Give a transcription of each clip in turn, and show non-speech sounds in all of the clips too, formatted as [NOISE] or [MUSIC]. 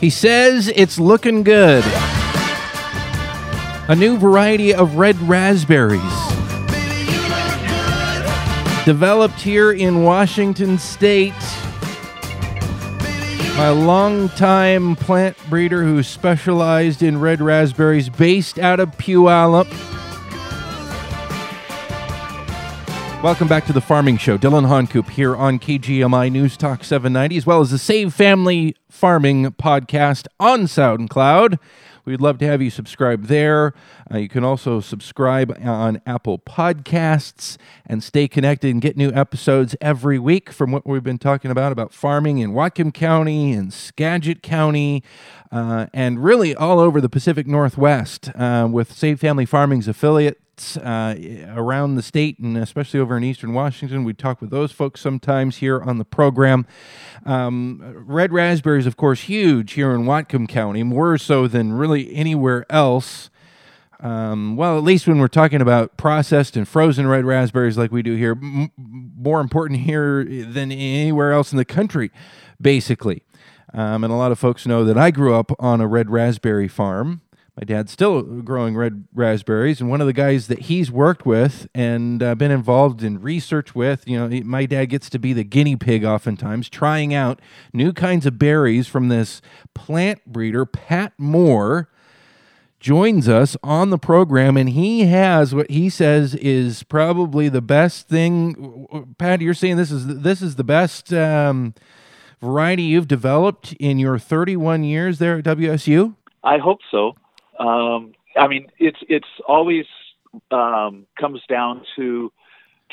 He says it's looking good. A new variety of red raspberries. Developed here in Washington State by a longtime plant breeder who specialized in red raspberries based out of Puyallup. Welcome back to the Farming Show. Dylan Honcoop here on KGMI News Talk 790, as well as the Save Family Farming podcast on SoundCloud. We'd love to have you subscribe there. Uh, you can also subscribe on Apple Podcasts and stay connected and get new episodes every week from what we've been talking about about farming in Whatcom County and Skagit County. Uh, and really all over the Pacific Northwest uh, with Save Family Farming's uh, around the state and especially over in Eastern Washington. We talk with those folks sometimes here on the program. Um, red raspberries, of course, huge here in Whatcom County, more so than really anywhere else. Um, well, at least when we're talking about processed and frozen red raspberries like we do here, m- more important here than anywhere else in the country, basically. Um, and a lot of folks know that I grew up on a red raspberry farm. My dad's still growing red raspberries, and one of the guys that he's worked with and uh, been involved in research with, you know, my dad gets to be the guinea pig oftentimes, trying out new kinds of berries from this plant breeder, Pat Moore joins us on the program, and he has what he says is probably the best thing. Pat, you're saying this is this is the best um, variety you've developed in your 31 years there at WSU. I hope so. Um, I mean, it's it's always um, comes down to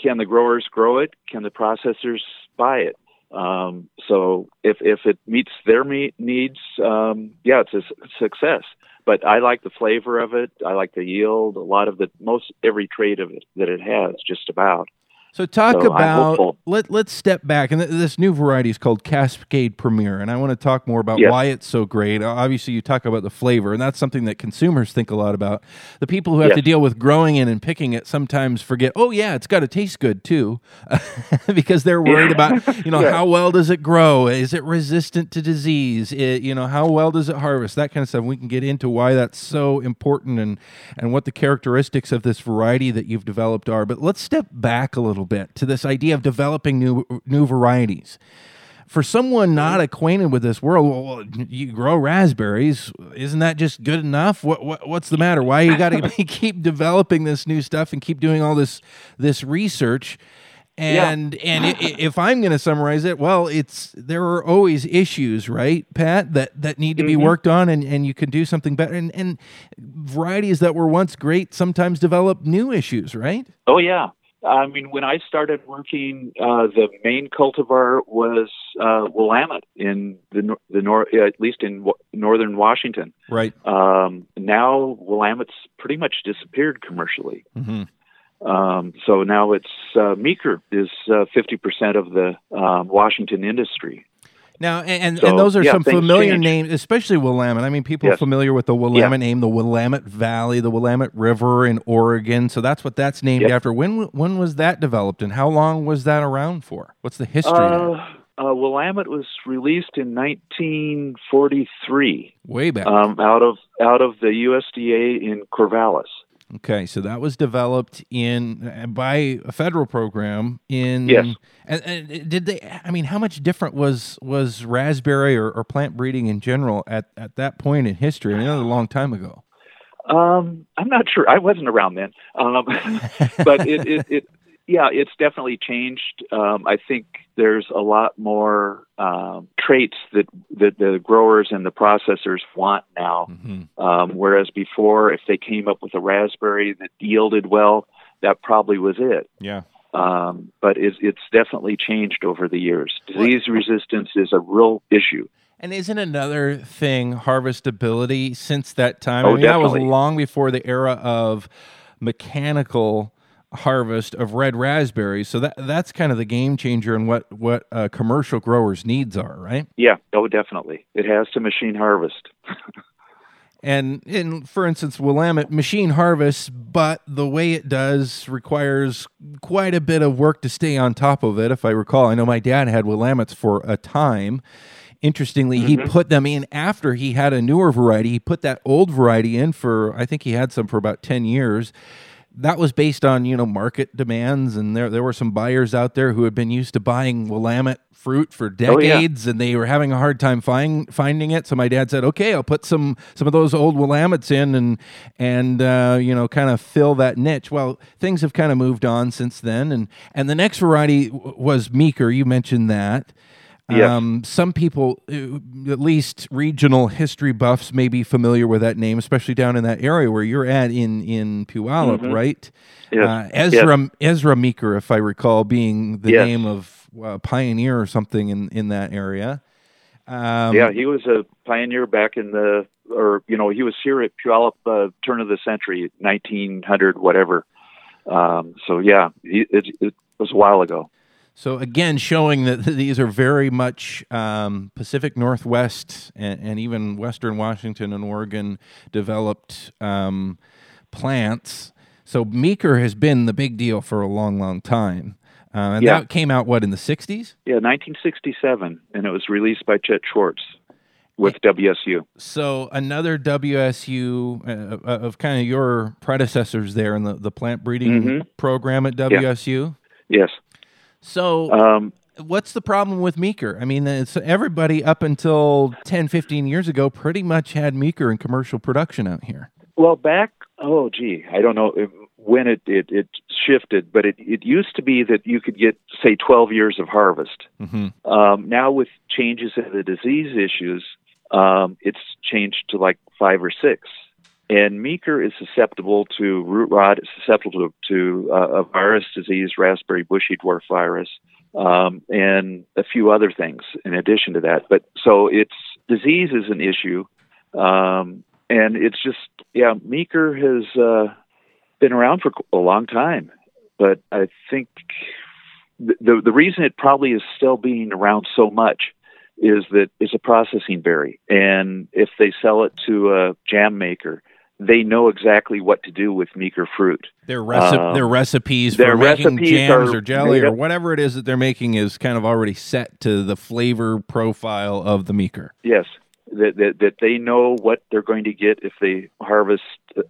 can the growers grow it? Can the processors buy it? Um, so if if it meets their me- needs, um, yeah, it's a success. But I like the flavor of it. I like the yield. A lot of the most every trait of it that it has, just about. So talk So about let let's step back and th- this new variety is called Cascade Premier and I want to talk more about Yes. why it's so great. Obviously you talk about the flavor and that's something that consumers think a lot about. The people who have Yes. to deal with growing it and picking it sometimes forget, "Oh yeah, it's got to taste good too." [LAUGHS] because they're worried about, you know, [LAUGHS] Yeah. how well does it grow? Is it resistant to disease? It, you know, how well does it harvest? That kind of stuff. We can get into why that's so important and and what the characteristics of this variety that you've developed are. But let's step back a little bit to this idea of developing new new varieties. For someone not acquainted with this world, well, you grow raspberries. Isn't that just good enough? What, what what's the matter? Why you got to [LAUGHS] [LAUGHS] keep developing this new stuff and keep doing all this this research? Yeah. And and i- i- if I'm going to summarize it, well, it's there are always issues, right, Pat, that that need to be Mhm. worked on, and and you can do something better. And and varieties that were once great sometimes develop new issues, right? Oh yeah. I mean, when I started working, uh, the main cultivar was uh, Willamette in the the nor- at least in w- northern Washington. Right. Um, now Willamette's pretty much disappeared commercially. hmm Um, so now it's uh, Meeker is uh, fifty percent of the um, Washington industry. Now, and and, So, and those are yeah, some familiar change. names, especially Willamette. I mean, people are Yes. familiar with the Willamette name, the Willamette Valley, the Willamette River in Oregon. So that's what that's named Yep. after. When when was that developed, and how long was that around for? What's the history? Uh, uh, Willamette was released in 1943 Way back. um, out of out of the USDA in Corvallis. Okay, so that was developed in uh, by a federal program in. Yes. And, and did they? I mean, how much different was was raspberry or, or plant breeding in general at, at that point in history? I mean, that was a long time ago. Um, I'm not sure. I wasn't around then, um, [LAUGHS] but it, it, it, yeah, it's definitely changed. Um, I think there's a lot more um, traits that that the growers and the processors want now. hmm Um, whereas before, if they came up with a raspberry that yielded well, that probably was it. Yeah. Um, but it's, it's definitely changed over the years. Disease resistance is a real issue. And isn't another thing harvestability since that time? Oh, I mean, that was long before the era of mechanical harvest of red raspberries. So that that's kind of the game changer in what what uh, commercial growers' needs are, right? Yeah, oh, definitely. It has to machine harvest. [LAUGHS] And in, for instance, Willamette machine harvests, but the way it does requires quite a bit of work to stay on top of it. If I recall, I know my dad had Willamettes for a time Interestingly, he put them in after he had a newer variety. He put that old variety in for I think he had some for about ten years. That was based on you know market demands, and there there were some buyers out there who had been used to buying Willamette fruit for Oh, yeah. decades, and they were having a hard time find, finding it. So my dad said, "Okay, I'll put some some of those old Willamettes in, and and uh, you know kind of fill that niche." Well, things have kind of moved on since then, and and the next variety w- was Meeker. You mentioned that. Yes. Um, some people, uh, at least regional history buffs, may be familiar with that name, especially down in that area where you're at in in Puyallup, right? Yes. Uh, Ezra Ezra Meeker, if I recall, being the Yes. name of uh, pioneer or something in in that area. Um, yeah, he was a pioneer back in the, or you know, he was here at Puyallup uh, turn of the century, 1900, whatever. Um, so yeah, he, it, it was a while ago. So again, showing that these are very much um, Pacific Northwest and, and even Western Washington and Oregon developed um, plants. So Meeker has been the big deal for a long, long time. Uh, and Yeah. that came out what in the '60s. Yeah, 1967, and it was released by Chet Schwartz with WSU. So another WSU uh, uh, of kind of your predecessors there in the, the plant breeding Mhm. program at WSU. Yes. So Um, what's the problem with Meeker? I mean, it's everybody up until 10, 15 years ago pretty much had Meeker in commercial production out here. well, back, oh, gee, I don't know when it, it, it shifted, but it, it used to be that you could get, say, 12 years of harvest. hmm Um, now, with changes in the disease issues, um, it's changed to like five or six. And Meeker is susceptible to root rot, it's susceptible to, to uh, a virus disease, raspberry bushy dwarf virus, um, and a few other things in addition to that. But so it's disease is an issue. Um, and it's just, yeah, Meeker has uh, been around for a long time. But I think the, the the reason it probably is still being around so much is that it's a processing berry, and if they sell it to a jam maker, they know exactly what to do with meeker fruit. Their, reci- Um, their recipes their for making recipes jams are or jelly or whatever it is that they're making is kind of already set to the flavor profile of the Meeker. Yes, that that, that they know what they're going to get if they harvest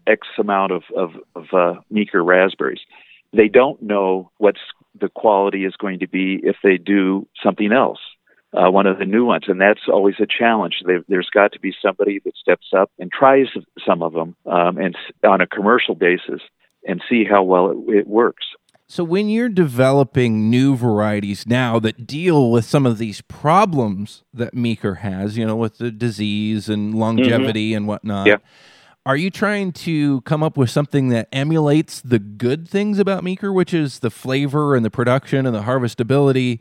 X amount of of, of uh, meeker raspberries. They don't know what the quality is going to be if they do something else. Uh, one of the new ones, and that's always a challenge. There- There's got to be somebody that steps up and tries some of them, um, and on a commercial basis, and see how well it, it works. So when you're developing new varieties now that deal with some of these problems that Meeker has, you know, with the disease and longevity and whatnot, Mm-hmm. Yeah. are you trying to come up with something that emulates the good things about Meeker, which is the flavor and the production and the harvestability,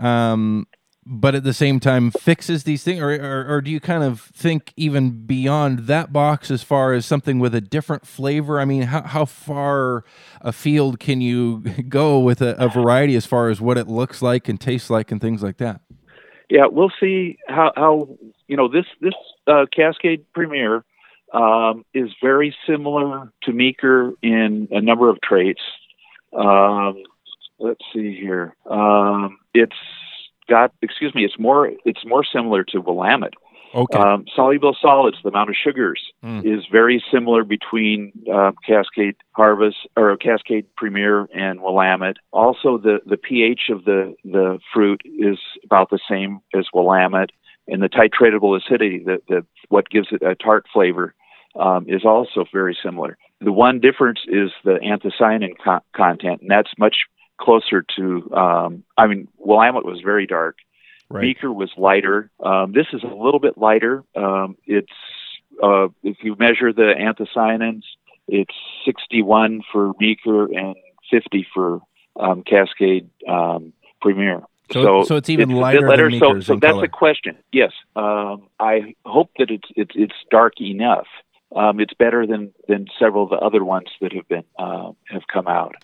um, but at the same time fixes these things, or, or, or do you kind of think even beyond that box as far as something with a different flavor? I mean, how, how far afield can you [LAUGHS] go with a, a variety as far as what it looks like and tastes like and things like that? Yeah, we'll see how how you know this this uh, Cascade Premier um, is very similar to Meeker in a number of traits. Um, let's see here. Um, it's got excuse me. It's more it's more similar to Willamette. Okay. Um, soluble solids, the amount of sugars Mm. is very similar between uh, Cascade Harvest or Cascade Premier and Willamette. Also, the, the pH of the, the fruit is about the same as Willamette, and the titratable acidity, that the, what gives it a tart flavor, um, is also very similar. The one difference is the anthocyanin co- content, and that's much closer to. Um, I mean, Willamette was very dark. right. Meeker was lighter. Um, this is a little bit lighter. Um, it's uh, if you measure the anthocyanins, it's 61 for Meeker and 50 for um, Cascade um, Premier. So- so it's even bit lighter than lighter. so, so that's color. a question. Yes, um, I hope that it's it's it's dark enough. Um, it's better than than several of the other ones that have been uh, have come out.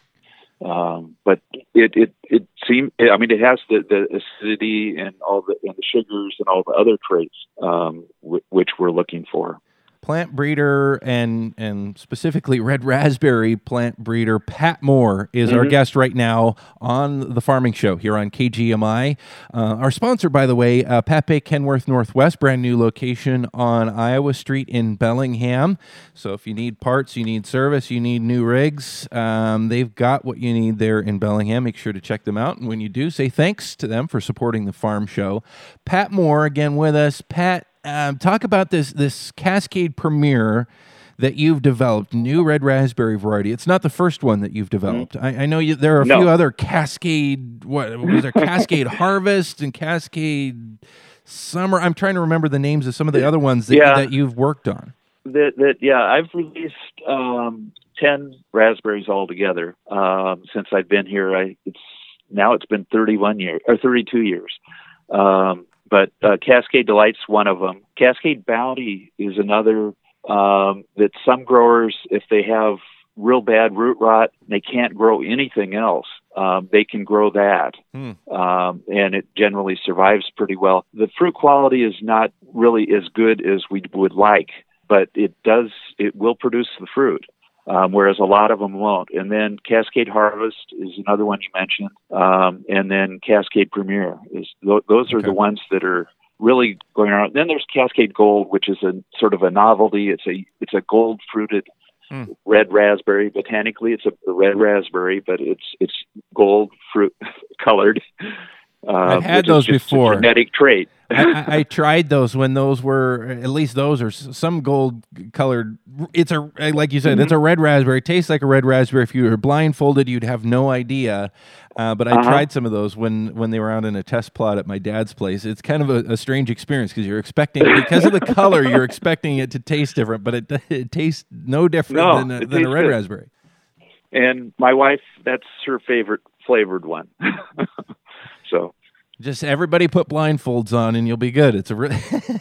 Um, but it it it seems. I mean, it has the, the acidity and all the and the sugars and all the other traits um, w- which we're looking for. Plant breeder and and specifically red raspberry plant breeder Pat Moore is our guest right now on the Farming Show here on KGMI. Uh, our sponsor, by the way, uh, Pape Kenworth Northwest, brand new location on Iowa Street in Bellingham. So if you need parts, you need service, you need new rigs, um, they've got what you need there in Bellingham. Make sure to check them out, and when you do, say thanks to them for supporting the Farm Show. Pat Moore again with us. Pat um, talk about this this Cascade Premier that you've developed, new red raspberry variety. It's not the first one that you've developed. I, I know you, there are a No. few other Cascade. What was there? [LAUGHS] Cascade Harvest and Cascade Summer. I'm trying to remember the names of some of the other ones that, Yeah. that you've worked on. that that yeah i've released um ten raspberries altogether um since i've been here i it's now it's been 31 years or 32 years um but uh, cascade delight's one of them cascade bounty is another um that some growers if they have real bad root rot they can't grow anything else um, they can grow that Hmm. um, and it generally survives pretty well. The fruit quality is not really as good as we would like, but it does it will produce the fruit, um, whereas a lot of them won't. And then Cascade Harvest is another one you mentioned, um, and then Cascade Premier is th- those are Okay. the ones that are really going around. Then there's Cascade Gold, which is a sort of a novelty. It's a it's a gold fruited Hmm. red raspberry. Botanically, it's a, red raspberry, but it's it's gold fruit [LAUGHS] colored. Um, I've had those before. genetic trait. I, I, I [LAUGHS] tried those when those were at least those are some gold colored. It's a like you said, it's a red raspberry. It tastes like a red raspberry. If you were blindfolded, you'd have no idea. Uh, but I Uh-huh. tried some of those when when they were out in a test plot at my dad's place. It's kind of a, a strange experience because you're expecting because of the [LAUGHS] color, you're expecting it to taste different, but it, [LAUGHS] it tastes no different No, than a, than a red good. raspberry. And my wife, that's her favorite flavored one. [LAUGHS] so Just everybody put blindfolds on and you'll be good. It's a really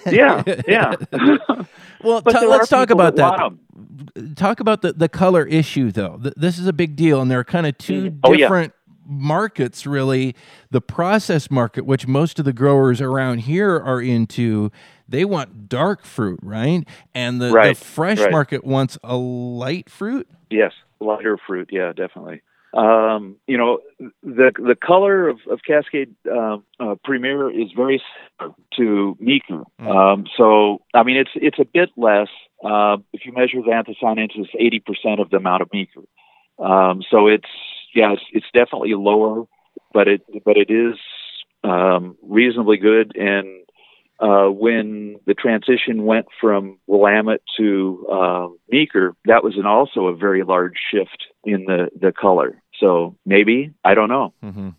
yeah, yeah. [LAUGHS] well. There let's talk about that. talk about the, the color issue though Th- this is a big deal and there are kind of two Mm. Oh, yeah. different markets really the process market which most of the growers around here are into they want dark fruit right and the, Right, the fresh right. market wants a light fruit Yes, lighter fruit. Yeah, definitely. Um, you know, the the color of, of Cascade um, uh, Premier is very similar to Meeker. Mm. Um, so, I mean, it's it's a bit less. Uh, if you measure the anthocyanins, it's eighty percent of the amount of Meeker. Um, so it's yeah, it's, it's definitely lower, but it but it is um, reasonably good. And uh, when the transition went from Willamette to um, Meeker, that was an, also a very large shift in the, the color. So maybe I don't know. hmm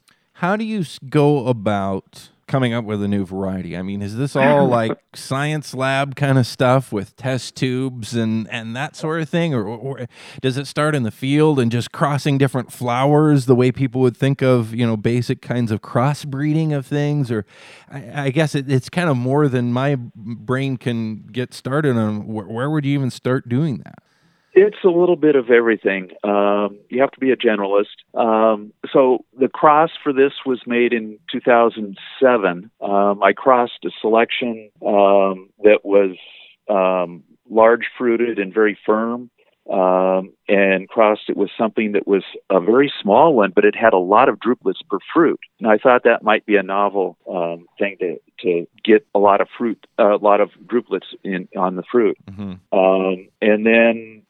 how do you go about coming up with a new variety? I mean is this all [LAUGHS] like science lab kind of stuff with test tubes and and that sort of thing? Or, or does it start in the field and just crossing different flowers the way people would think of you know basic kinds of crossbreeding of things? Or i, I guess it, it's kind of more than my brain can get started on. Where, where would you even start doing that It's a little bit of everything. Um, you have to be a generalist. Um, so the cross for this was made in 2007. Um, I crossed a selection um, that was um, large fruited and very firm, um, and crossed it with something that was a very small one, but it had a lot of drupelets per fruit. And I thought that might be a novel um, thing to to get a lot of fruit, a lot of drupelets in on the fruit. hmm Um, and then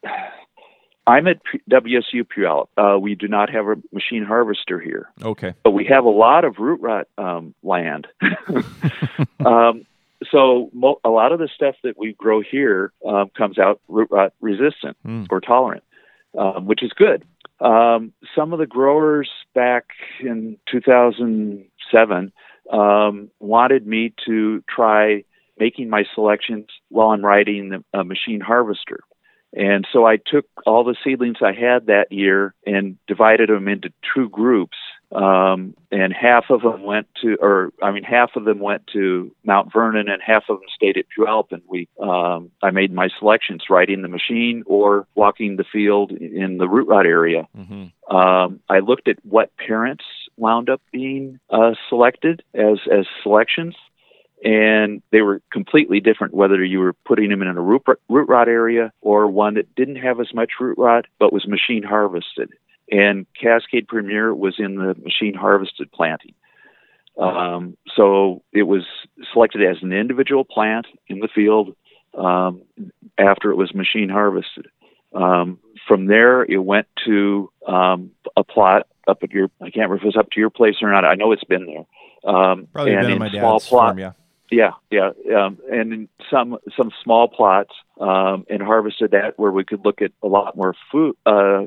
I'm at WSU Puyallup. Uh, we do not have a machine harvester here, okay but we have a lot of root rot um, land. [LAUGHS] [LAUGHS] um, so mo- a lot of the stuff that we grow here um, comes out root rot resistant Mm. or tolerant, um, which is good. Um, some of the growers back in 2007 um, wanted me to try making my selections while I'm riding the, a machine harvester. And so I took all the seedlings I had that year and divided them into two groups. Um, and half of them went to, or I mean, half of them went to Mount Vernon, and half of them stayed at Puyallup. And we, um, I made my selections riding the machine or walking the field in the root rot area. hmm Um, I looked at what parents wound up being uh, selected as as selections, and they were completely different whether you were putting them in a root, root rot area or one that didn't have as much root rot but was machine harvested. And Cascade Premier was in the machine harvested planting. Um, so it was selected as an individual plant in the field um, after it was machine harvested. Um, from there, it went to um, a plot up at your. I can't remember if it was up to your place or not. I know it's been there. Um, Probably and been in my small dad's plot, farm, yeah. Yeah, yeah, um, and in some some small plots, um, and harvested that where we could look at a lot more food, uh,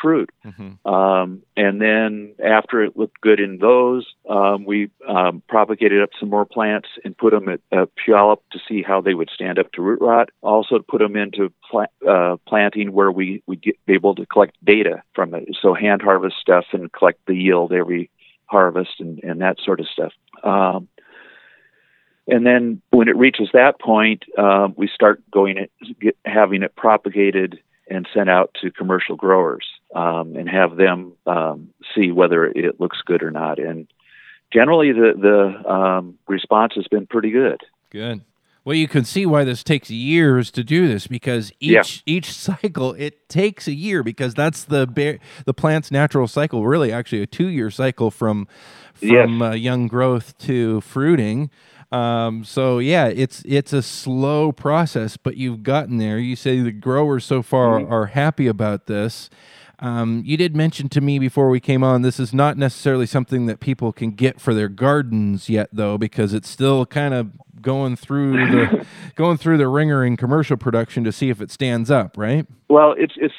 fruit. Mm-hmm. Um, and then after it looked good in those, um, we um, propagated up some more plants and put them at uh, Puyallup to see how they would stand up to root rot. Also put them into plant, uh, planting where we we get be able to collect data from it. So hand harvest stuff and collect the yield every harvest and, and that sort of stuff. Um, and then when it reaches that point, uh, we start going it, get, having it propagated and sent out to commercial growers um, and have them um, see whether it looks good or not. And generally, the the um, response has been pretty good. Good. Well, you can see why this takes years to do this because each yeah. each cycle it takes a year because that's the bear, the plant's natural cycle. Really, actually, a two year cycle from from yes. uh, young growth to fruiting. Um, so yeah, it's it's a slow process, but you've gotten there. You say the growers so far mm-hmm. are happy about this. Um, you did mention to me before we came on, this is not necessarily something that people can get for their gardens yet, though, because it's still kind of going through the [LAUGHS] going through the wringer in commercial production to see if it stands up, right? Well, it's it's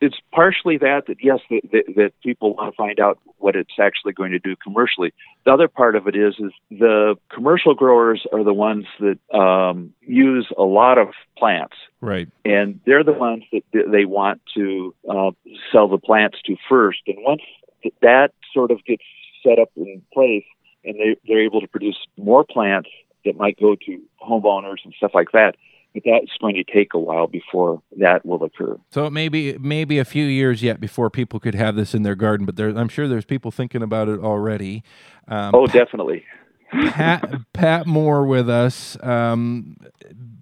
it's partially that that yes that, that, that people want to find out what it's actually going to do commercially. The other part of it is is the commercial growers are the ones that um, use a lot of plants, right? And they're the ones that they want to uh, sell the plants to first. And once that sort of gets set up in place, and they they're able to produce more plants that might go to homeowners and stuff like that, but that's going to take a while before that will occur. So it may be maybe a few years yet before people could have this in their garden, but there, I'm sure there's people thinking about it already. Um, oh, definitely. Pat, Pat Moore with us. Um,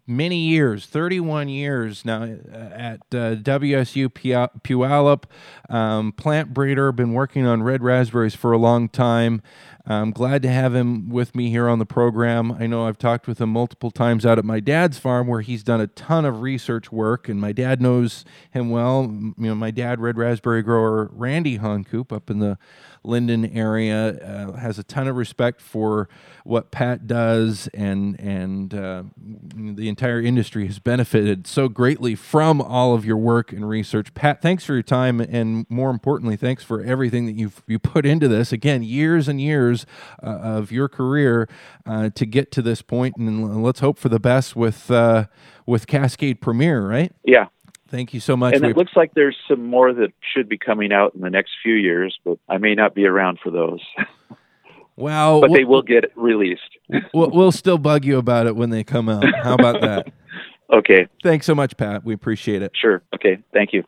many years, 31 years now uh, at uh, WSU Puyallup, um, plant breeder, been working on red raspberries for a long time. I'm glad to have him with me here on the program. I know I've talked with him multiple times out at my dad's farm where he's done a ton of research work, and my dad knows him well. You know, my dad, red raspberry grower Randy Honcoop up in the Lynden area, uh, has a ton of respect for what Pat does, and and uh, the entire industry has benefited so greatly from all of your work and research. Pat, thanks for your time, and more importantly, thanks for everything that you've you put into this. Again, years and years uh, of your career uh, to get to this point, and let's hope for the best with uh, with Cascade Premier, right? Yeah, Thank you so much. And it looks like there's some more that should be coming out in the next few years, but I may not be around for those. [LAUGHS] Well, but they will get released. [LAUGHS] we'll, we'll still bug you about it when they come out. How about that? [LAUGHS] okay. Thanks so much, Pat. We appreciate it. Sure. Okay. Thank you.